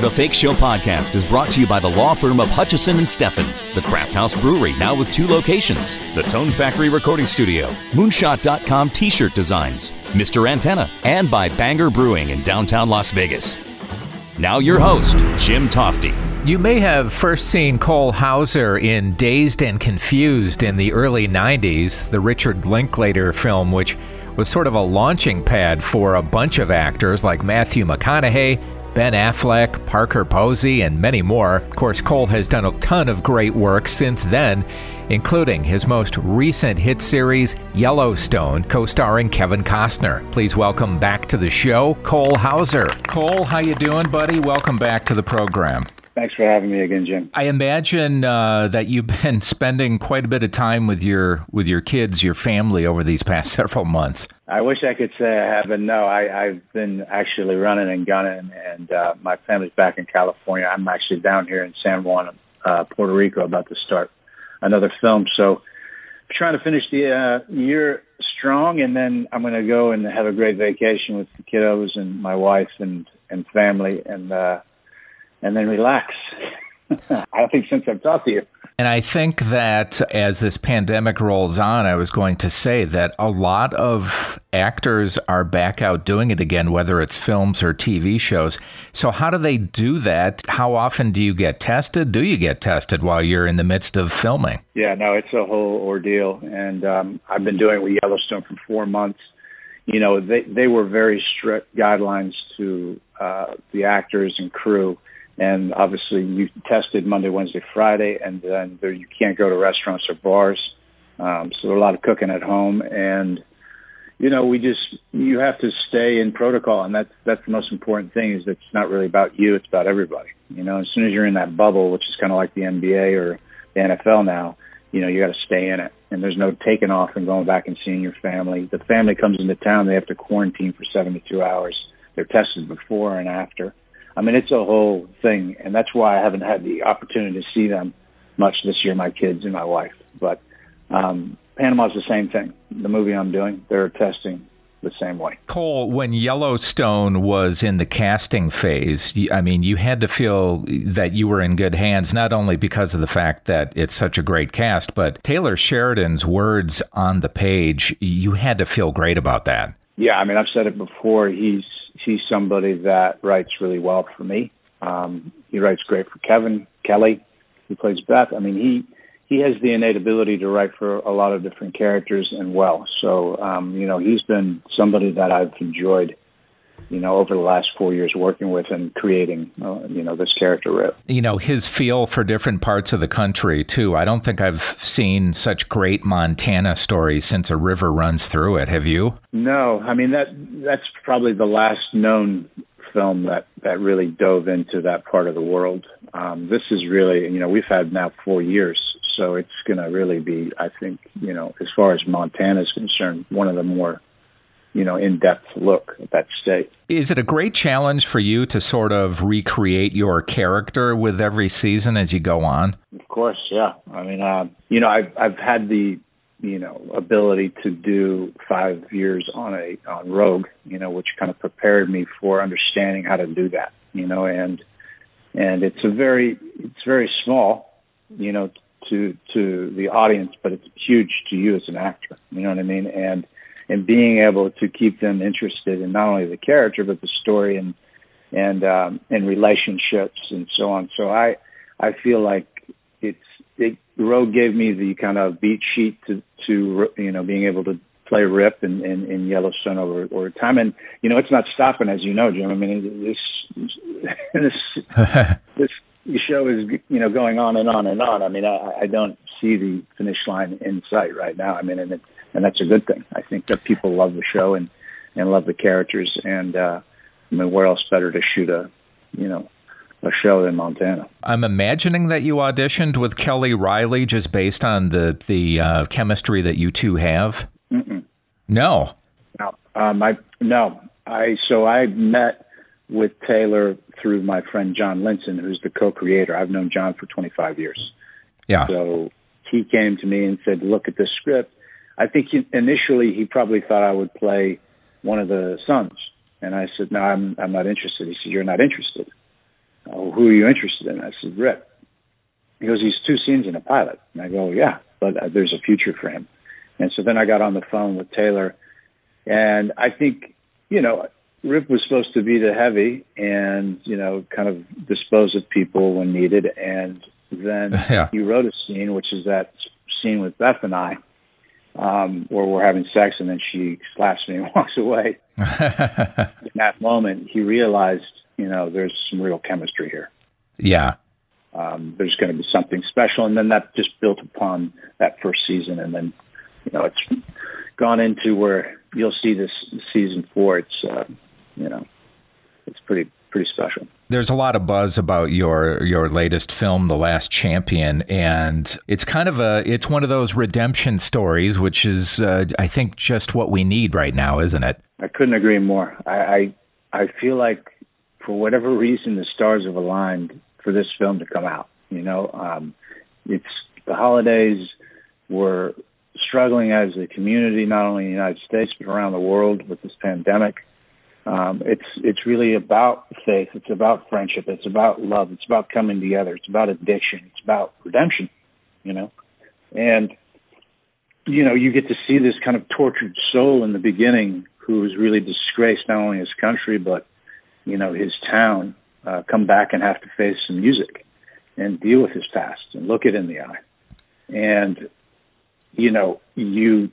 The Fake Show podcast is brought to you by the law firm of Hutchison and Steffen, the Craft House Brewery, now with two locations, the Tone Factory Recording Studio, Moonshot.com t shirt designs, Mr. Antenna, and by Banger Brewing in downtown Las Vegas. Now, your host, Jim Tofte. You may have first seen Cole Hauser in Dazed and Confused in the early 90s, the Richard Linklater film, which was sort of a launching pad for a bunch of actors like Matthew McConaughey, Ben Affleck, Parker Posey, and many more. Of course, Cole has done a ton of great work since then, including his most recent hit series, Yellowstone, co starring Kevin Costner. Please welcome back to the show, Cole Hauser. Cole, how you doing, buddy? Welcome back to the program. Thanks for having me again, Jim. I imagine uh, that you've been spending quite a bit of time with your with your kids, your family over these past several months. I wish I could say I have, but no, I, I've been actually running and gunning, and uh, my family's back in California. I'm actually down here in San Juan, uh, Puerto Rico, about to start another film. So, trying to finish the uh, year strong, and then I'm going to go and have a great vacation with the kiddos and my wife and and family, and uh, and then relax. I think since I've talked to you. And I think that as this pandemic rolls on, I was going to say that a lot of actors are back out doing it again, whether it's films or TV shows. So, how do they do that? How often do you get tested? Do you get tested while you're in the midst of filming? Yeah, no, it's a whole ordeal. And um, I've been doing it with Yellowstone for four months. You know, they, they were very strict guidelines to uh, the actors and crew and obviously you tested Monday, Wednesday, Friday, and then there, you can't go to restaurants or bars. Um, so a lot of cooking at home, and you know we just you have to stay in protocol, and that's that's the most important thing. Is it's not really about you; it's about everybody. You know, as soon as you're in that bubble, which is kind of like the NBA or the NFL now, you know you got to stay in it, and there's no taking off and going back and seeing your family. The family comes into town; they have to quarantine for 72 hours. They're tested before and after I mean, it's a whole thing, and that's why I haven't had the opportunity to see them much this year, my kids and my wife. But um, Panama's the same thing. The movie I'm doing, they're testing the same way. Cole, when Yellowstone was in the casting phase, I mean, you had to feel that you were in good hands, not only because of the fact that it's such a great cast, but Taylor Sheridan's words on the page, you had to feel great about that. Yeah, I mean, I've said it before. He's he's somebody that writes really well for me. Um, he writes great for Kevin Kelly, who plays Beth. I mean, he he has the innate ability to write for a lot of different characters and well. So, um, you know, he's been somebody that I've enjoyed you know, over the last four years working with and creating, uh, you know, this character Rip. You know, his feel for different parts of the country, too. I don't think I've seen such great Montana stories since a river runs through it. Have you? No. I mean, that that's probably the last known film that, that really dove into that part of the world. Um, this is really, you know, we've had now four years. So it's going to really be, I think, you know, as far as Montana is concerned, one of the more you know, in-depth look at that state. Is it a great challenge for you to sort of recreate your character with every season as you go on? Of course, yeah. I mean, uh, you know, I've I've had the you know ability to do five years on a on Rogue, you know, which kind of prepared me for understanding how to do that, you know, and and it's a very it's very small, you know, to to the audience, but it's huge to you as an actor. You know what I mean? And and being able to keep them interested in not only the character but the story and and um, and relationships and so on. So I I feel like it's it, Rogue gave me the kind of beat sheet to to you know being able to play Rip in, in, in Yellowstone over over time, and you know it's not stopping as you know, Jim. I mean this this this show is you know going on and on and on. I mean I, I don't see the finish line in sight right now. I mean and it and that's a good thing. I think that people love the show and and love the characters, and uh, I mean, where else better to shoot a you know a show than Montana? I'm imagining that you auditioned with Kelly Reilly just based on the the uh, chemistry that you two have. Mm-mm. No, no, um, I no, I so I met with Taylor through my friend John Linson, who's the co-creator. I've known John for 25 years. Yeah. So he came to me and said, "Look at this script." I think he, initially he probably thought I would play one of the sons, and I said, "No, I'm I'm not interested." He said, "You're not interested." oh, "Who are you interested in?" I said, "Rip." He goes, "He's two scenes in a pilot," and I go, "Yeah, but uh, there's a future for him." And so then I got on the phone with Taylor, and I think, you know, Rip was supposed to be the heavy and you know kind of dispose of people when needed, and then yeah. he wrote a scene, which is that scene with Beth and I, um, where we're having sex, and then she slaps me and walks away. In that moment, he realized, you know, there's some real chemistry here. Yeah. Um, there's going to be something special, and then that just built upon that first season, and then, you know, it's gone into where you'll see this season four. It's, uh, you know, it's pretty pretty special. There's a lot of buzz about your your latest film, The Last Champion, and it's kind of a it's one of those redemption stories, which is uh, I think just what we need right now, isn't it? I couldn't agree more. I, I I feel like for whatever reason the stars have aligned for this film to come out. You know, um, it's the holidays. We're struggling as a community, not only in the United States but around the world with this pandemic um, it's it's really about faith. It's about friendship. It's about love. It's about coming together. It's about addiction. It's about redemption. You know, and you know you get to see this kind of tortured soul in the beginning who was really disgraced not only his country but you know his town uh, come back and have to face some music and deal with his past and look it in the eye and you know you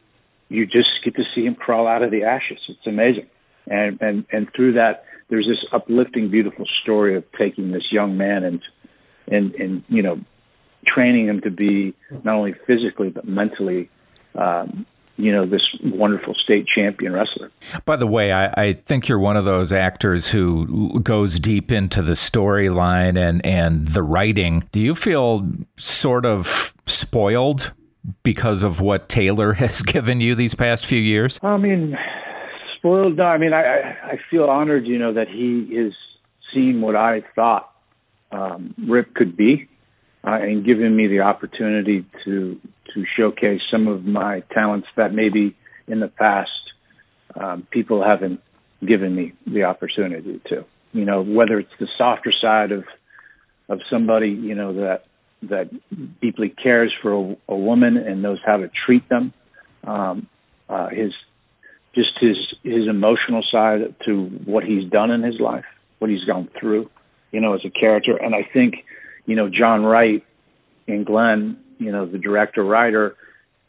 you just get to see him crawl out of the ashes it's amazing and and and through that there's this uplifting beautiful story of taking this young man and and and you know training him to be not only physically but mentally um, you know this wonderful state champion wrestler. By the way, I, I, think you're one of those actors who goes deep into the storyline and and the writing. Do you feel sort of spoiled because of what Taylor has given you these past few years? I mean, spoiled. No, I mean, I, I feel honored, you know, that he is seeing what I thought um, Rip could be, uh, and giving me the opportunity to to showcase some of my talents that maybe in the past um, people haven't given me the opportunity to. You know, whether it's the softer side of of somebody, you know, that that deeply cares for a, a woman and knows how to treat them. Um, uh, his just his his emotional side to what he's done in his life, what he's gone through, you know, as a character. And I think, you know, John Wright and Glenn, you know, the director writer,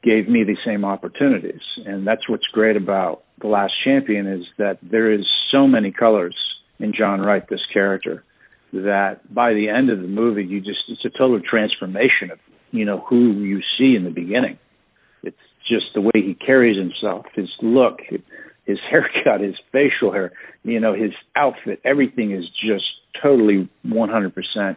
gave me the same opportunities. And that's what's great about The Last Champion is that there is so many colors in John Wright, this character, that by the end of the movie, you just it's a total transformation of you know who you see in the beginning just the way he carries himself, his look, his haircut, his facial hair, you know, his outfit, everything is just totally 100%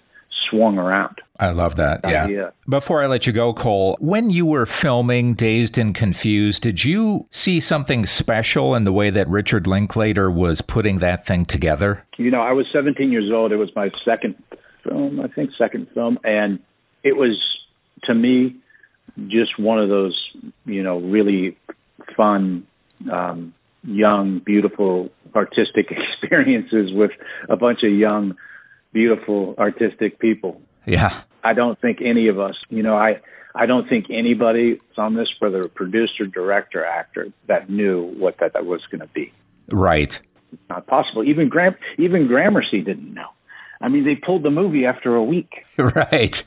swung around. I love that. Yeah. yeah. Before I let you go, Cole, when you were filming Dazed and Confused, did you see something special in the way that Richard Linklater was putting that thing together? You know, I was 17 years old. It was my second film, I think, second film. And it was, to me, just one of those, you know, really fun, um, young, beautiful, artistic experiences with a bunch of young, beautiful, artistic people. Yeah. I don't think any of us, you know, I, I don't think anybody on this, whether a producer, director, actor, that knew what that, that was going to be. Right. Not possible. Even Gram, even Gramercy didn't know. I mean, they pulled the movie after a week. Right.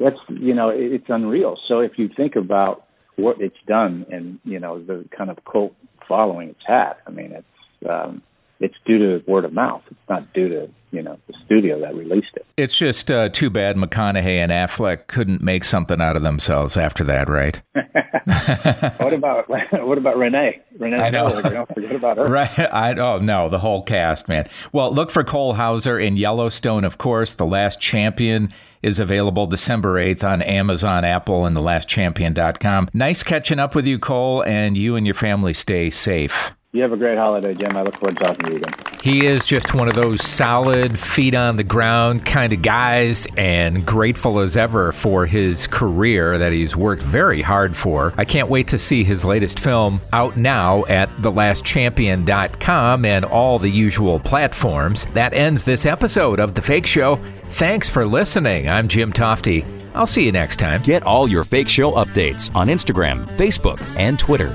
That's you know, it's unreal. So if you think about what it's done and you know the kind of cult following it's had, I mean, it's um, it's due to word of mouth. It's not due to you know the studio that released it. It's just uh, too bad McConaughey and Affleck couldn't make something out of themselves after that, right? what about what about Renee? Renee, I know. don't forget about her. Right? I oh no, the whole cast, man. Well, look for Cole Hauser in Yellowstone, of course. The Last Champion is available December 8th on Amazon, Apple, and thelastchampion.com. Nice catching up with you, Cole, and you and your family stay safe. You have a great holiday, Jim. I look forward to talking to you again. He is just one of those solid, feet on the ground kind of guys, and grateful as ever for his career that he's worked very hard for. I can't wait to see his latest film out now at thelastchampion.com and all the usual platforms. That ends this episode of The Fake Show. Thanks for listening. I'm Jim Tofte. I'll see you next time. Get all your Fake Show updates on Instagram, Facebook, and Twitter